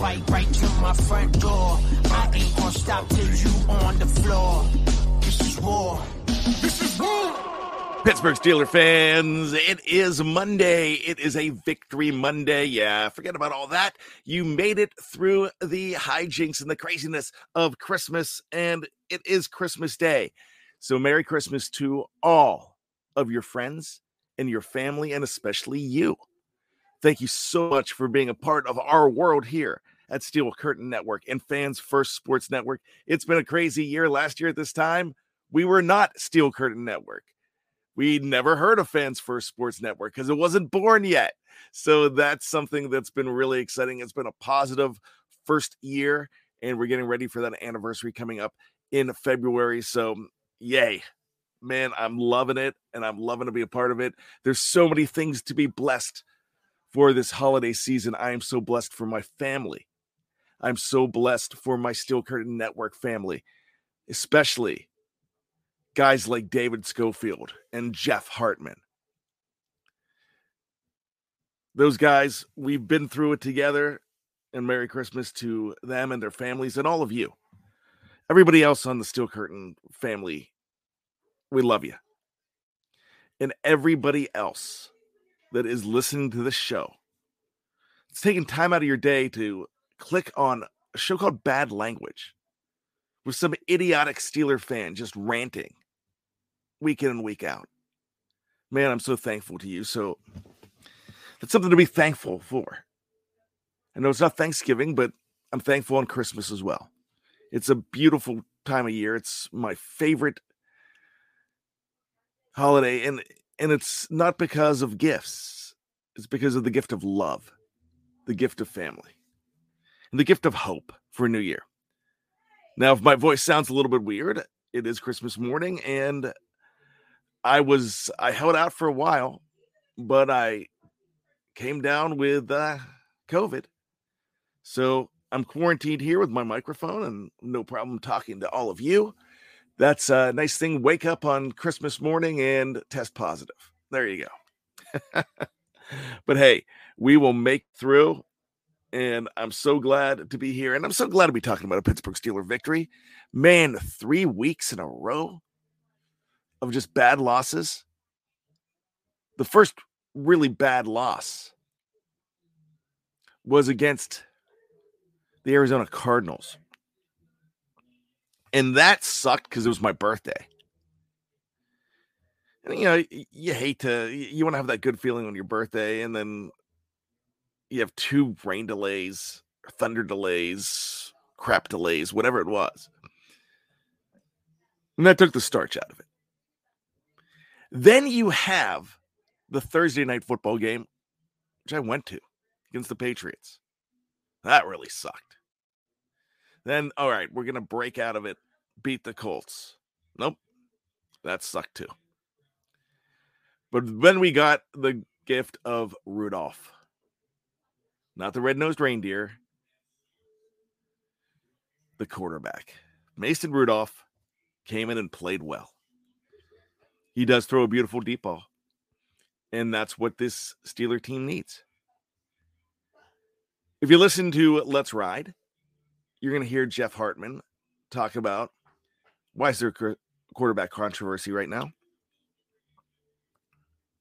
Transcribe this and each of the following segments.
right to my front door. I ain't gonna stop till you on the floor. This is war. This is war. Pittsburgh Steeler fans, it is Monday. It is a victory Monday. Yeah, forget about all that. You made it through the hijinks and the craziness of Christmas, and it is Christmas Day. So, Merry Christmas to all of your friends and your family, and especially you. Thank you so much for being a part of our world here at Steel Curtain Network and Fans First Sports Network. It's been a crazy year. Last year at this time, we were not Steel Curtain Network we never heard of Fans First Sports Network because it wasn't born yet. So that's something that's been really exciting. It's been a positive first year, and we're getting ready for that anniversary coming up in February. So, mm, yay. Man, I'm loving it and I'm loving to be a part of it. There's so many things to be blessed for this holiday season. I am so blessed for my family. I'm so blessed for my Steel Curtain Network family, especially guys like David Schofield and Jeff Hartman. Those guys, we've been through it together. And Merry Christmas to them and their families and all of you. Everybody else on the Steel Curtain family, we love you. And everybody else that is listening to this show, it's taking time out of your day to click on a show called Bad Language with some idiotic Steeler fan just ranting week in and week out. Man, I'm so thankful to you. So that's something to be thankful for. I know it's not Thanksgiving, but I'm thankful on Christmas as well. It's a beautiful time of year. It's my favorite holiday and and it's not because of gifts. It's because of the gift of love, the gift of family, and the gift of hope for a new year. Now, if my voice sounds a little bit weird, it is Christmas morning and I was I held out for a while, but I came down with uh, COVID. So I'm quarantined here with my microphone and no problem talking to all of you. That's a nice thing. Wake up on Christmas morning and test positive. There you go. but hey, we will make through. And I'm so glad to be here. And I'm so glad to be talking about a Pittsburgh Steeler victory. Man, three weeks in a row of just bad losses. The first really bad loss was against the Arizona Cardinals. And that sucked because it was my birthday. And you know, you hate to you want to have that good feeling on your birthday, and then you have two rain delays, thunder delays, crap delays, whatever it was. And that took the starch out of it. Then you have the Thursday night football game, which I went to against the Patriots. That really sucked. Then, all right, we're going to break out of it, beat the Colts. Nope, that sucked too. But then we got the gift of Rudolph, not the red nosed reindeer, the quarterback. Mason Rudolph came in and played well he does throw a beautiful deep ball. And that's what this Steeler team needs. If you listen to Let's Ride, you're going to hear Jeff Hartman talk about why is there quarterback controversy right now?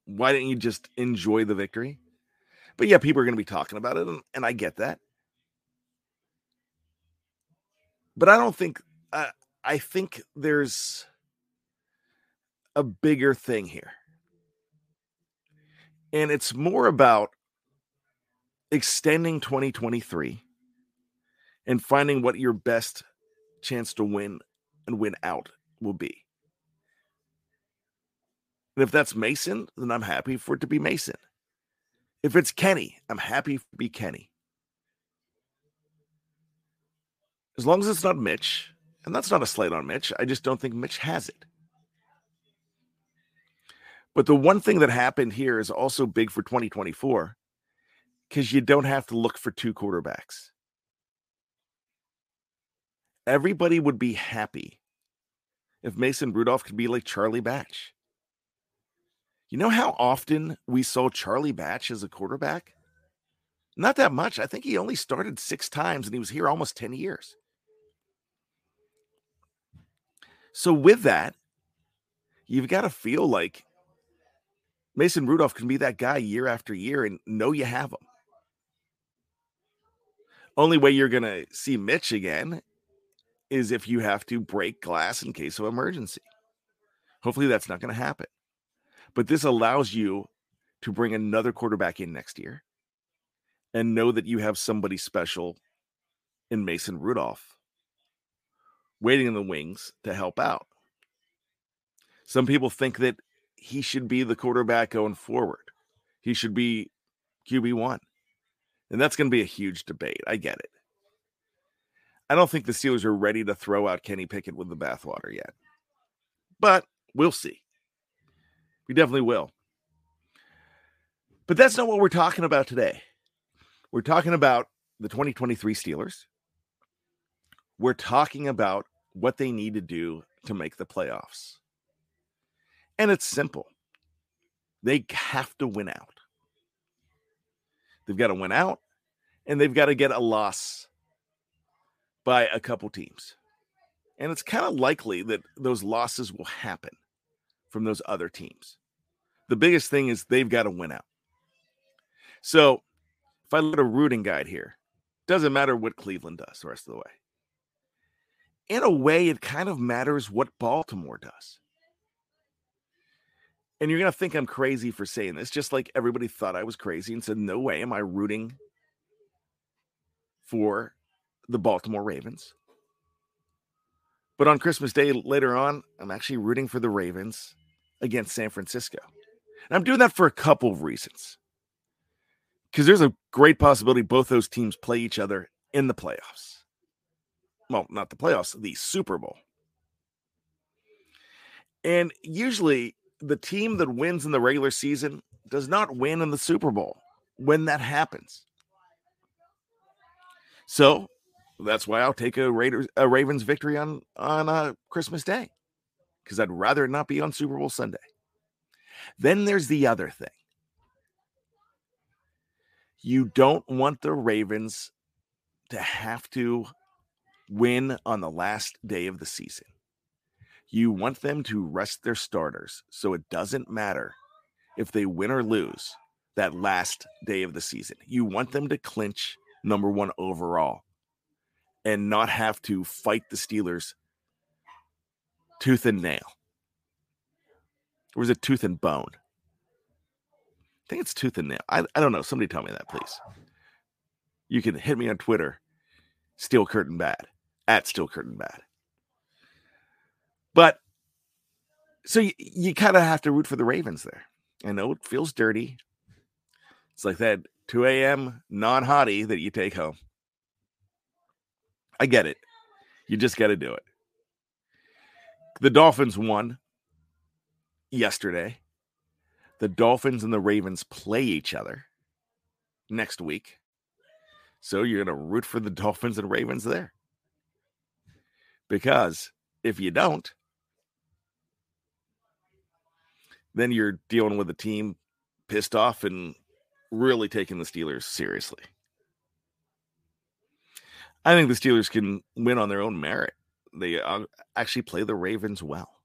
Why didn't you just enjoy the victory? But yeah, people are going to be talking about it, and, and I get that. But I don't think, uh, I think there's a bigger thing here. And it's more about extending 2023 and finding what your best chance to win and win out will be. And if that's Mason, then I'm happy for it to be Mason. If it's Kenny, I'm happy to be Kenny. As long as it's not Mitch, and that's not a slight on Mitch, I just don't think Mitch has it. But the one thing that happened here is also big for 2024 because you don't have to look for two quarterbacks. Everybody would be happy if Mason Rudolph could be like Charlie Batch. You know how often we saw Charlie Batch as a quarterback? Not that much. I think he only started six times and he was here almost 10 years. So, with that, you've got to feel like Mason Rudolph can be that guy year after year and know you have him. Only way you're going to see Mitch again is if you have to break glass in case of emergency. Hopefully, that's not going to happen. But this allows you to bring another quarterback in next year and know that you have somebody special in Mason Rudolph waiting in the wings to help out. Some people think that he should be the quarterback going forward. He should be QB1. And that's going to be a huge debate. I get it. I don't think the Steelers are ready to throw out Kenny Pickett with the bathwater yet. But we'll see. We definitely will. But that's not what we're talking about today. We're talking about the 2023 Steelers. We're talking about what they need to do to make the playoffs. And it's simple. They have to win out. They've got to win out and they've got to get a loss by a couple teams. And it's kind of likely that those losses will happen from those other teams. The biggest thing is they've got to win out. So if I look at a rooting guide here, doesn't matter what Cleveland does the rest of the way. In a way, it kind of matters what Baltimore does. And you're going to think I'm crazy for saying this, just like everybody thought I was crazy and said, no way am I rooting for the Baltimore Ravens. But on Christmas Day later on, I'm actually rooting for the Ravens against San Francisco. And I'm doing that for a couple of reasons because there's a great possibility both those teams play each other in the playoffs. Well, not the playoffs, the Super Bowl. And usually the team that wins in the regular season does not win in the Super Bowl when that happens. So that's why I'll take a Raiders a Ravens victory on on uh, Christmas Day because I'd rather not be on Super Bowl Sunday. Then there's the other thing. You don't want the Ravens to have to win on the last day of the season. You want them to rest their starters so it doesn't matter if they win or lose that last day of the season. You want them to clinch number one overall and not have to fight the Steelers tooth and nail. Or is it tooth and bone? I think it's tooth and nail. I, I don't know. Somebody tell me that, please. You can hit me on Twitter, Steel Curtain Bad, at Steel Curtain Bad. But so you, you kind of have to root for the Ravens there. I know it feels dirty. It's like that 2 a.m. non hottie that you take home. I get it. You just got to do it. The Dolphins won yesterday. The Dolphins and the Ravens play each other next week. So you're going to root for the Dolphins and Ravens there. Because if you don't, then you're dealing with a team pissed off and really taking the Steelers seriously. I think the Steelers can win on their own merit. They uh, actually play the Ravens well.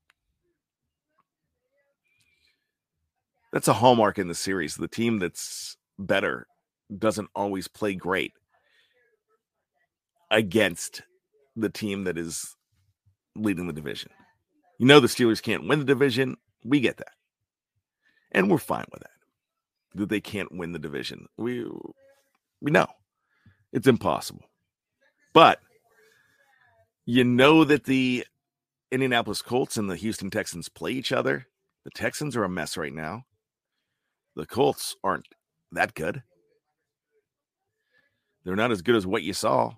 That's a hallmark in the series. The team that's better doesn't always play great against the team that is leading the division. You know the Steelers can't win the division. We get that. And we're fine with that. That they can't win the division. We we know. It's impossible. But you know that the Indianapolis Colts and the Houston Texans play each other. The Texans are a mess right now. The Colts aren't that good. They're not as good as what you saw.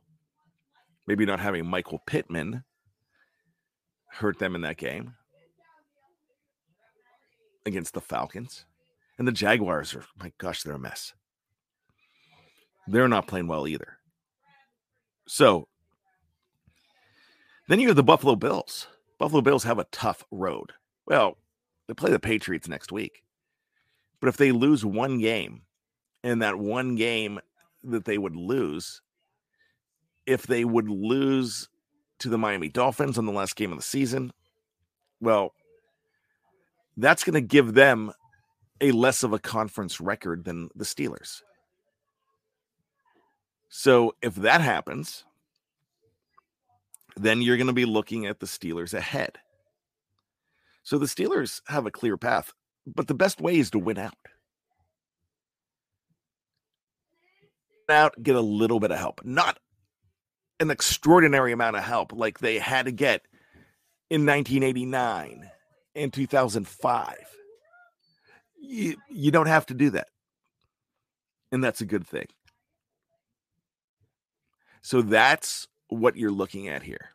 Maybe not having Michael Pittman hurt them in that game against the Falcons. And the Jaguars are, my gosh, they're a mess. They're not playing well either. So then you have the Buffalo Bills. Buffalo Bills have a tough road. Well, they play the Patriots next week. But if they lose one game and that one game that they would lose if they would lose to the Miami Dolphins on the last game of the season. Well, that's going to give them a less of a conference record than the Steelers. So if that happens, then you're going to be looking at the Steelers ahead. So the Steelers have a clear path, but the best way is to win out. Out, get a little bit of help, not an extraordinary amount of help like they had to get in 1989 and 2005. You, you don't have to do that. And that's a good thing. So that's what you're looking at here.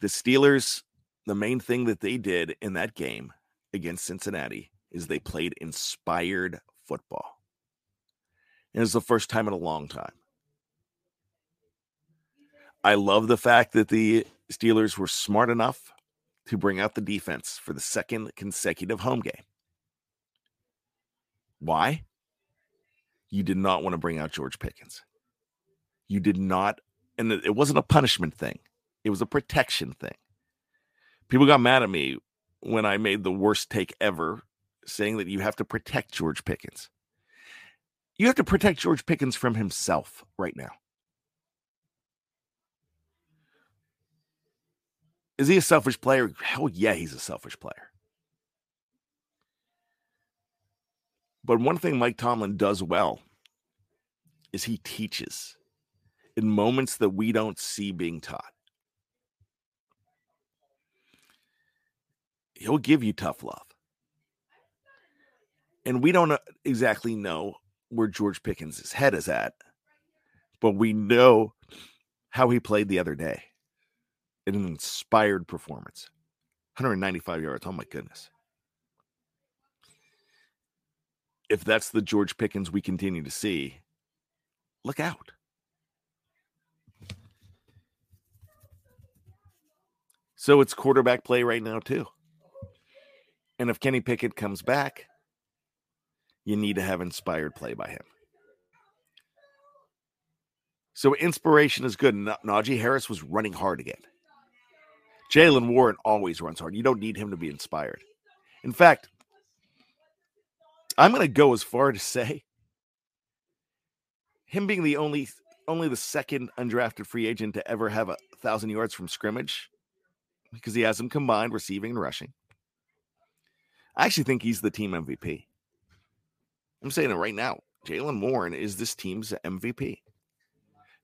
The Steelers, the main thing that they did in that game against Cincinnati is they played inspired football. And it's the first time in a long time. I love the fact that the Steelers were smart enough to bring out the defense for the second consecutive home game. Why? You did not want to bring out George Pickens. You did not, and it wasn't a punishment thing, it was a protection thing. People got mad at me when I made the worst take ever saying that you have to protect George Pickens. You have to protect George Pickens from himself right now. Is he a selfish player? Hell yeah, he's a selfish player. But one thing Mike Tomlin does well is he teaches in moments that we don't see being taught. He'll give you tough love. And we don't uh, exactly know where George Pickens' head is at, but we know how he played the other day in an inspired performance. 195 yards. Oh my goodness. If that's the George Pickens we continue to see, look out. So it's quarterback play right now, too. And if Kenny Pickett comes back, you need to have inspired play by him. So inspiration is good. Najee Harris was running hard again. Jaylen Warren always runs hard. You don't need him to be inspired. In fact, I'm going to go as far to say him being the only only the second undrafted free agent to ever have a thousand yards from scrimmage because he has them combined receiving and rushing. I actually think he's the team MVP. I'm saying it right now. Jaylen Warren is this team's MVP.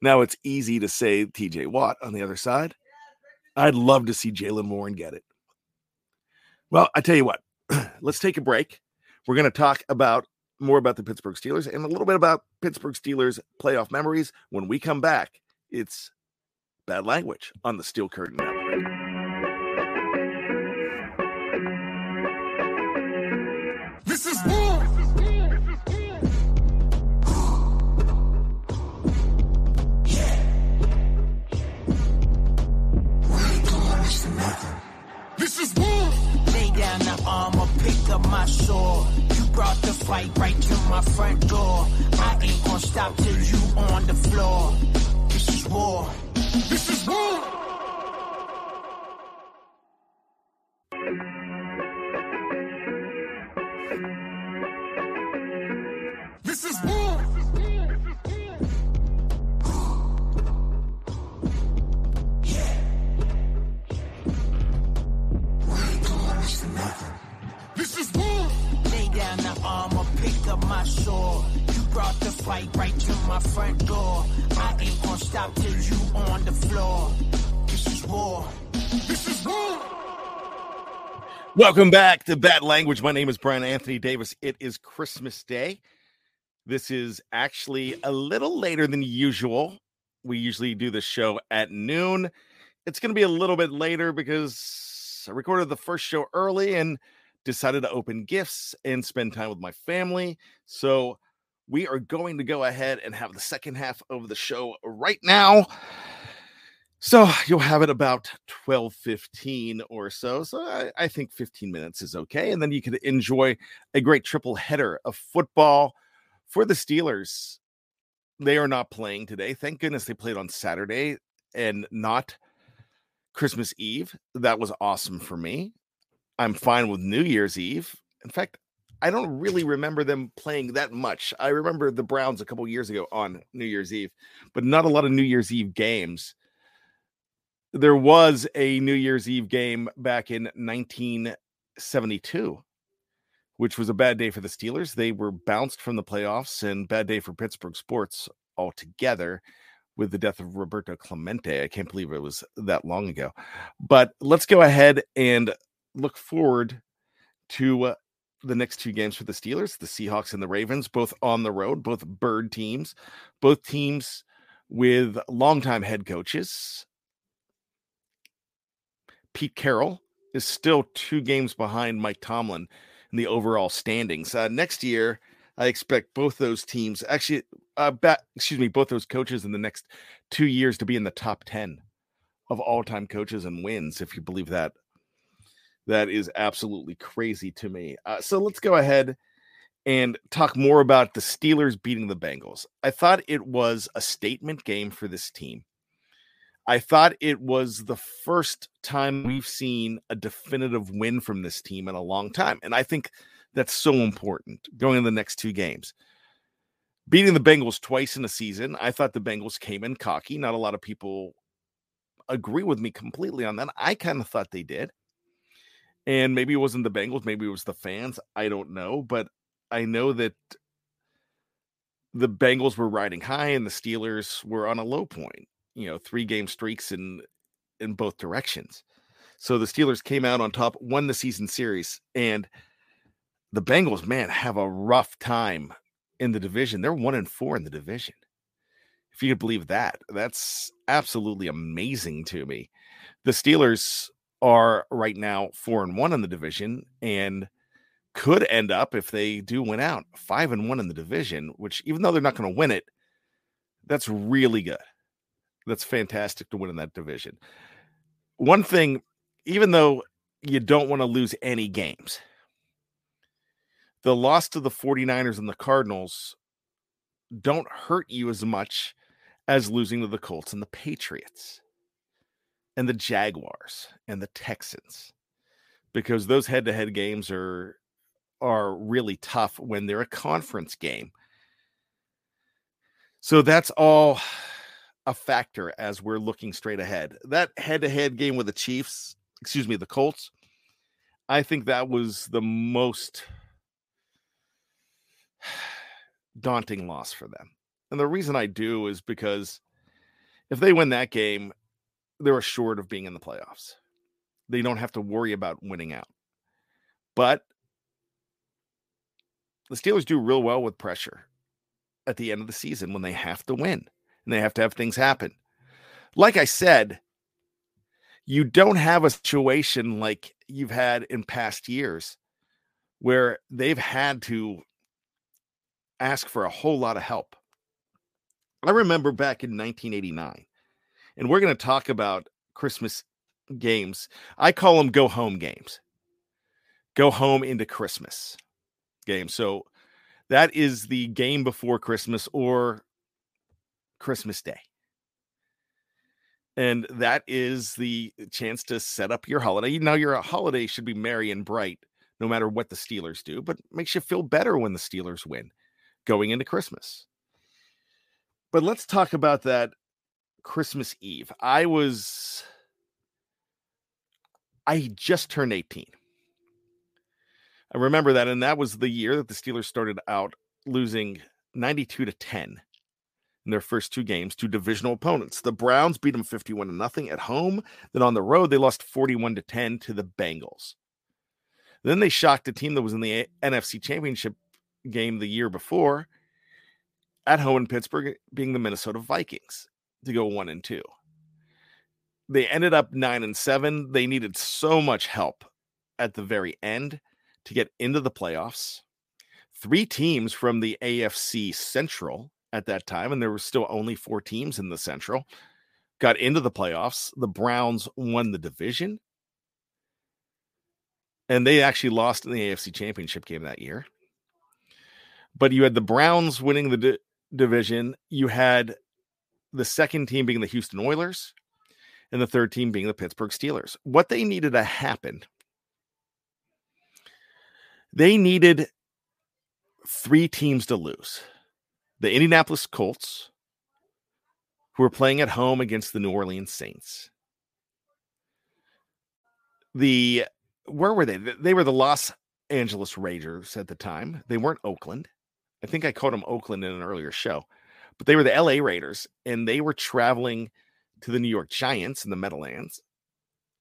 Now it's easy to say TJ Watt on the other side. I'd love to see Jaylen Warren get it. Well, I tell you what, let's take a break. We're going to talk about more about the Pittsburgh Steelers and a little bit about Pittsburgh Steelers playoff memories. When we come back, it's bad language on the Steel Curtain Network. Down the armor, pick up my sword. You brought the fight right to my front door. I ain't gonna stop till you on the floor. This is war. This is war. Welcome back to Bad Language. My name is Bryan Anthony Davis. It is Christmas Day. This is actually a little later than usual. We usually do the show at noon. It's going to be a little bit later because I recorded the first show early and decided to open gifts and spend time with my family. So we are going to go ahead and have the second half of the show right now. So you'll have it about 12 15 or so. So I, I think 15 minutes is okay. And then you can enjoy a great triple header of football For the Steelers, they are not playing today. Thank goodness they played on Saturday and not Christmas Eve. That was awesome for me. I'm fine with New Year's Eve. In fact, I don't really remember them playing that much. I remember the Browns a couple years ago on New Year's Eve, but not a lot of New Year's Eve games. There was a New Year's Eve game back in 1972, which was a bad day for the Steelers. They were bounced from the playoffs and bad day for Pittsburgh sports altogether with the death of Roberto Clemente. I can't believe it was that long ago. But let's go ahead and look forward to uh, the next two games for the Steelers, the Seahawks and the Ravens, both on the road, both bird teams, both teams with longtime head coaches. Pete Carroll is still two games behind Mike Tomlin in the overall standings. Uh, next year, I expect both those teams, actually, uh, back, excuse me, both those coaches in the next two years to be in the top 10 of all time coaches and wins, if you believe that that is absolutely crazy to me. Uh, so let's go ahead and talk more about the Steelers beating the Bengals. I thought it was a statement game for this team. I thought it was the first time we've seen a definitive win from this team in a long time. And I think that's so important going in the next two games. Beating the Bengals twice in a season, I thought the Bengals came in cocky. Not a lot of people agree with me completely on that. I kind of thought they did. And maybe it wasn't the Bengals, maybe it was the fans. I don't know, but I know that the Bengals were riding high and the Steelers were on a low point. You know, three game streaks in in both directions. So the Steelers came out on top, won the season series, and the Bengals, man, have a rough time in the division. They're one and four in the division. If you could believe that, that's absolutely amazing to me. The Steelers are right now four and one in the division and could end up if they do win out five and one in the division, which even though they're not going to win it, that's really good. That's fantastic to win in that division. One thing, even though you don't want to lose any games, the loss to the 49ers and the Cardinals don't hurt you as much as losing to the Colts and the Patriots and the Jaguars and the Texans because those head-to-head games are are really tough when they're a conference game. So that's all a factor as we're looking straight ahead. That head-to-head game with the Chiefs, excuse me, the Colts, I think that was the most daunting loss for them. And the reason I do is because if they win that game, they're assured of being in the playoffs. They don't have to worry about winning out. But the Steelers do real well with pressure at the end of the season when they have to win and they have to have things happen. Like I said, you don't have a situation like you've had in past years where they've had to ask for a whole lot of help. I remember back in 1989 and we're going to talk about Christmas games. I call them go home games. Go home into Christmas games. So that is the game before Christmas or Christmas Day. And that is the chance to set up your holiday. Now, your holiday should be merry and bright no matter what the Steelers do, but makes you feel better when the Steelers win going into Christmas. But let's talk about that Christmas Eve. I was I just turned 18. I remember that and that was the year that the Steelers started out losing 92 to 10 in their first two games to divisional opponents. The Browns beat them 51 to nothing at home. Then on the road they lost 41 to 10 to the Bengals. Then they shocked a team that was in the NFC Championship game the year before at home in Pittsburgh being the Minnesota Vikings to go one and two. They ended up nine and seven. They needed so much help at the very end to get into the playoffs. Three teams from the AFC Central at that time, and there were still only four teams in the Central, got into the playoffs. The Browns won the division, and they actually lost in the AFC Championship game that year. But you had the Browns winning the di- division. You had the second team being the Houston Oilers, and the third team being the Pittsburgh Steelers. What they needed to happen, they needed three teams to lose the Indianapolis Colts, who were playing at home against the New Orleans Saints. The where were they? They were the Los Angeles Raiders at the time. They weren't Oakland. I think I called them Oakland in an earlier show, but they were the LA Raiders, and they were traveling to the New York Giants in the Meadowlands,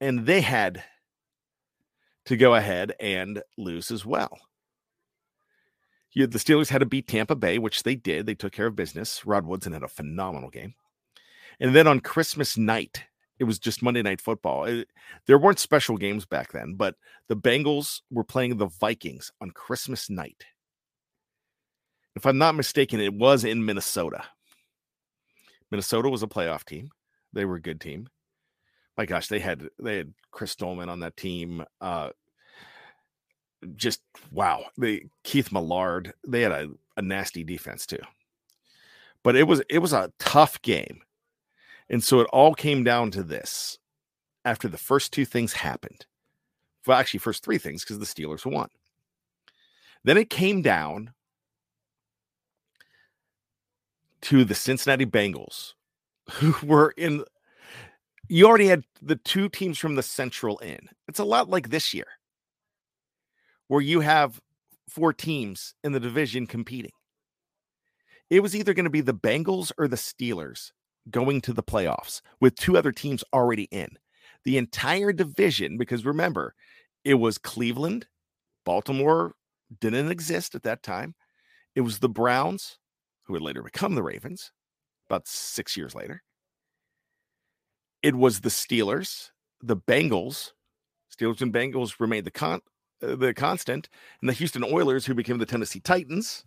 and they had to go ahead and lose as well. The Steelers had to beat Tampa Bay, which they did. They took care of business. Rod Woodson had a phenomenal game. And then on Christmas night, it was just Monday Night Football. It, there weren't special games back then, but the Bengals were playing the Vikings on Christmas night. If I'm not mistaken, it was in Minnesota. Minnesota was a playoff team. They were a good team. My gosh, they had they had Chris Doleman on that team. Uh, just wow. They Keith Millard. They had a, a nasty defense too. But it was it was a tough game. And so it all came down to this. After the first two things happened. Well, actually, first three things, because the Steelers won. Then it came down to the Cincinnati Bengals, who were in. You already had the two teams from the Central in. It's a lot like this year where you have four teams in the division competing. It was either going to be the Bengals or the Steelers going to the playoffs with two other teams already in. The entire division, because remember, it was Cleveland, Baltimore didn't exist at that time. It was the Browns, who would later become the Ravens about six years later. It was the Steelers, the Bengals. Steelers and Bengals remained the con the constant, and the Houston Oilers, who became the Tennessee Titans.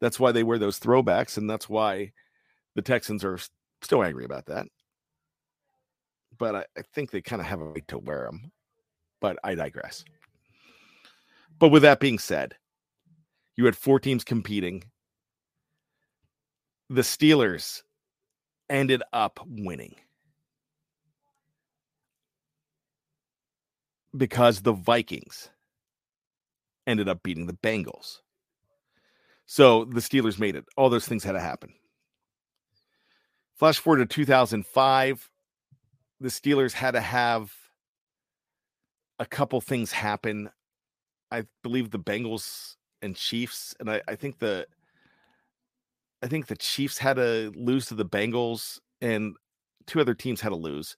That's why they wear those throwbacks, and that's why the Texans are still angry about that. But I, I think they kind of have a right to wear them. But I digress. But with that being said, you had four teams competing. The Steelers ended up winning. Because the Vikings ended up beating the Bengals. So the Steelers made it. All those things had to happen. Flash forward to 2005. The Steelers had to have a couple things happen. I believe the Bengals and Chiefs, and I, I think the I think the Chiefs had to lose to the Bengals, and two other teams had to lose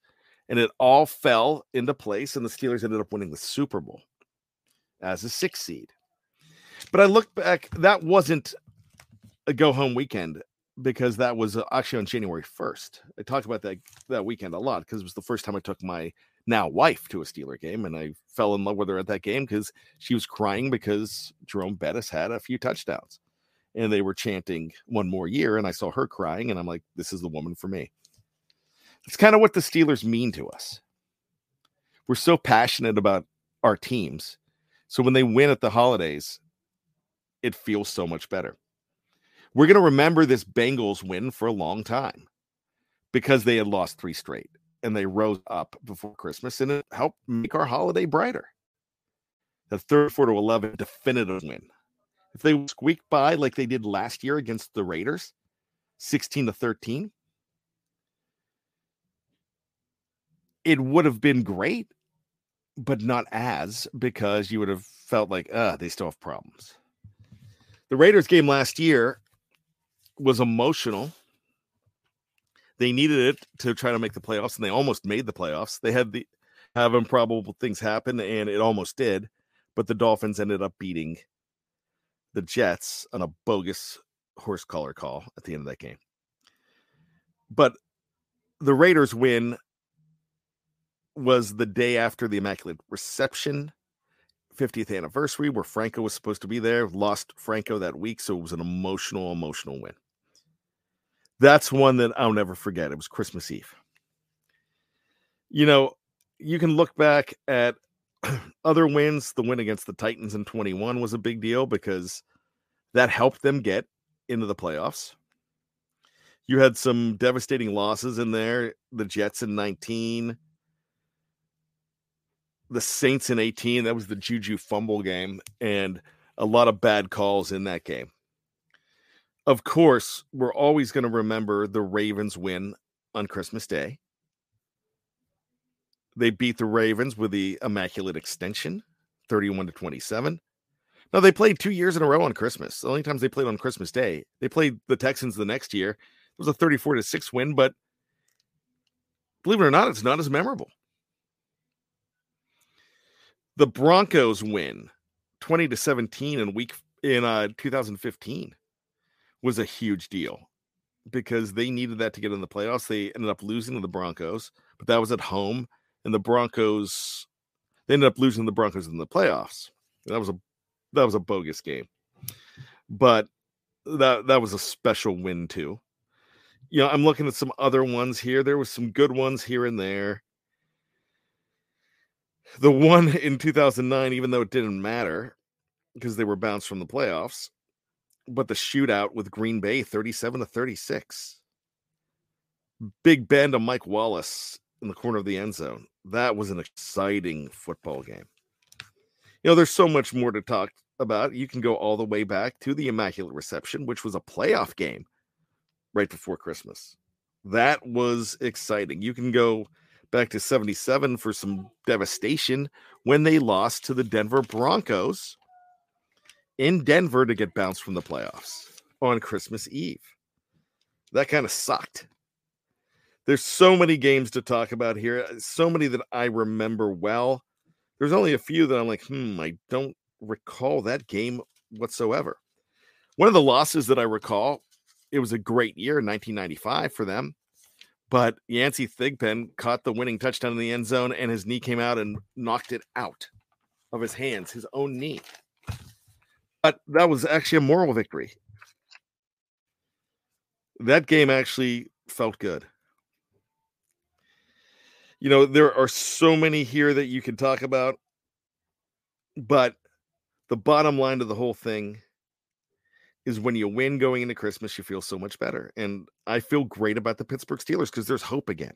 and it all fell into place, and the Steelers ended up winning the Super Bowl as a six seed. But I look back, that wasn't a go home weekend because that was uh, actually on January 1st. I talked about that that weekend a lot because it was the first time I took my now wife to a Steeler game, and I fell in love with her at that game because she was crying because Jerome Bettis had a few touchdowns, and they were chanting one more year, and I saw her crying, and I'm like, this is the woman for me. It's kind of what the Steelers mean to us. We're so passionate about our teams. So when they win at the holidays, it feels so much better. We're going to remember this Bengals win for a long time because they had lost three straight and they rose up before Christmas and it helped make our holiday brighter. The 34 to 11 definitive win. If they squeaked by like they did last year against the Raiders, 16 to 13, it would have been great, but not as because you would have felt like, uh, they still have problems. The Raiders game last year was emotional. They needed it to try to make the playoffs, and they almost made the playoffs. They had the have improbable things happen, and it almost did, but the Dolphins ended up beating the Jets on a bogus horse collar call at the end of that game. But the Raiders win was the day after the Immaculate Reception 50th anniversary, where Franco was supposed to be there. Lost Franco that week, so it was an emotional, emotional win. That's one that I'll never forget. It was Christmas Eve. You know, you can look back at other wins. The win against the Titans in 21 was a big deal because That helped them get into the playoffs. You had some devastating losses in there. The Jets in 19, the Saints in 18. That was the Juju fumble game, and a lot of bad calls in that game. Of course, we're always going to remember the Ravens win on Christmas Day. They beat the Ravens with the immaculate extension, 31 to 27. Now they played two years in a row on Christmas. The only times they played on Christmas Day, they played the Texans the next year. It was a 34 to 6 win, but believe it or not, it's not as memorable. The Broncos win 20 to 17 in week in uh 2015 was a huge deal because they needed that to get in the playoffs. They ended up losing to the Broncos, but that was at home and the Broncos they ended up losing the Broncos in the playoffs. That was a that was a bogus game. But that that was a special win too. You know, I'm looking at some other ones here. There was some good ones here and there. The one in 2009, even though it didn't matter because they were bounced from the playoffs, but the shootout with Green Bay, 37 to 36. Big bend of Mike Wallace in the corner of the end zone. That was an exciting football game. You know, there's so much more to talk about. You can go all the way back to the Immaculate Reception, which was a playoff game right before Christmas. That was exciting. You can go back to 77 for some devastation when they lost to the Denver Broncos in Denver to get bounced from the playoffs on Christmas Eve. That kind of sucked. There's so many games to talk about here, uh, so many that I remember well. There's only a few that I'm like, hmm, I don't recall that game whatsoever. One of the losses that I recall, it was a great year in 1995 for them, but Yancey Thigpen caught the winning touchdown in the end zone and his knee came out and knocked it out of his hands, his own knee. But that was actually a moral victory. That game actually felt good you know, there are so many here that you can talk about, but the bottom line to the whole thing is when you win going into Christmas, you feel so much better. And I feel great about the Pittsburgh Steelers because there's hope again.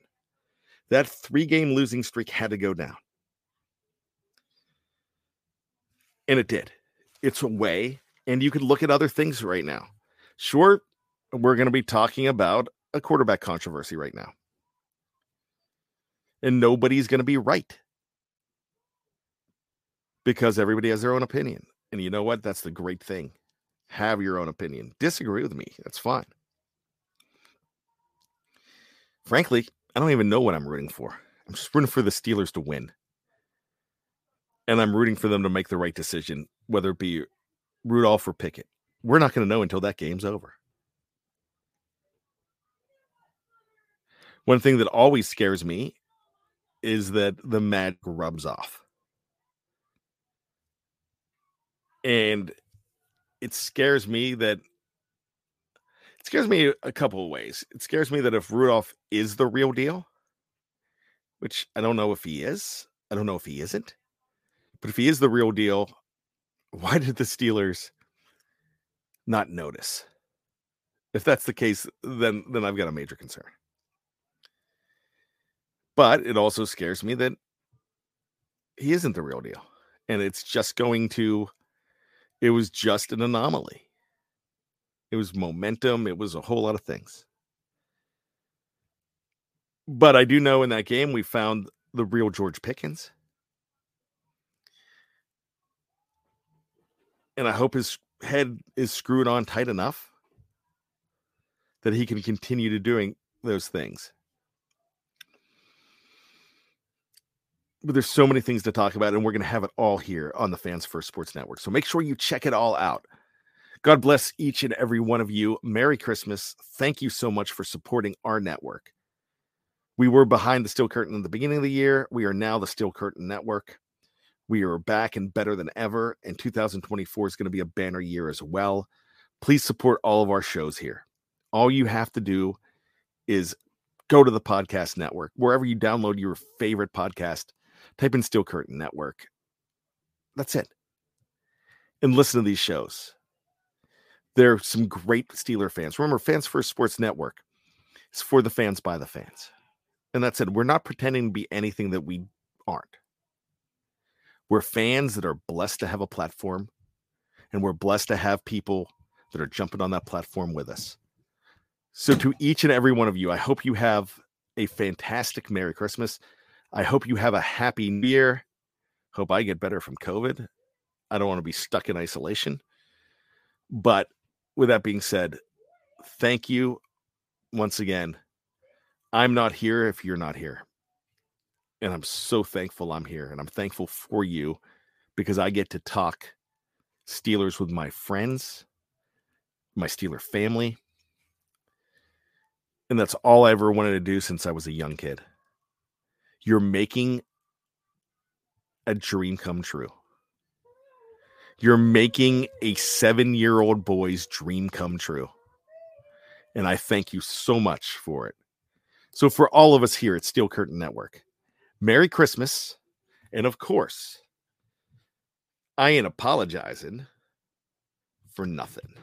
That three game losing streak had to go down. And it did. It's a way. And you could look at other things right now. Sure, we're going to be talking about a quarterback controversy right now and nobody's going to be right because everybody has their own opinion. And you know what? That's the great thing. Have your own opinion. Disagree with me. That's fine. Frankly, I don't even know what I'm rooting for. I'm just rooting for the Steelers to win. And I'm rooting for them to make the right decision, whether it be Rudolph or Pickett. We're not going to know until that game's over. One thing that always scares me is that the magic rubs off. And it scares me that it scares me a couple of ways. It scares me that if Rudolph is the real deal, which I don't know if he is, I don't know if he isn't, but if he is the real deal, why did the Steelers not notice? If that's the case, then then I've got a major concern. But it also scares me that he isn't the real deal. And it's just going to, it was just an anomaly. It was momentum. It was a whole lot of things. But I do know in that game we found the real George Pickens. And I hope his head is screwed on tight enough that he can continue to doing those things. But there's so many things to talk about, and we're going to have it all here on the Fans First Sports Network. So make sure you check it all out. God bless each and every one of you. Merry Christmas. Thank you so much for supporting our network. We were behind the Steel Curtain in the beginning of the year. We are now the Steel Curtain Network. We are back and better than ever. And 2024 is going to be a banner year as well. Please support all of our shows here. All you have to do is go to the podcast network, wherever you download your favorite podcast Type in Steel Curtain Network. That's it. And listen to these shows. There are some great Steeler fans. Remember, Fans First Sports Network is for the fans by the fans. And that said, we're not pretending to be anything that we aren't. We're fans that are blessed to have a platform, and we're blessed to have people that are jumping on that platform with us. So, to each and every one of you, I hope you have a fantastic Merry Christmas. I hope you have a happy New Year. Hope I get better from COVID. I don't want to be stuck in isolation. But with that being said, thank you once again. I'm not here if you're not here. And I'm so thankful I'm here. And I'm thankful for you because I get to talk Steelers with my friends, my Steeler family. And that's all I ever wanted to do since I was a young kid. You're making a dream come true. You're making a seven year old boy's dream come true. And I thank you so much for it. So, for all of us here at Steel Curtain Network, Merry Christmas. And of course, I ain't apologizing for nothing.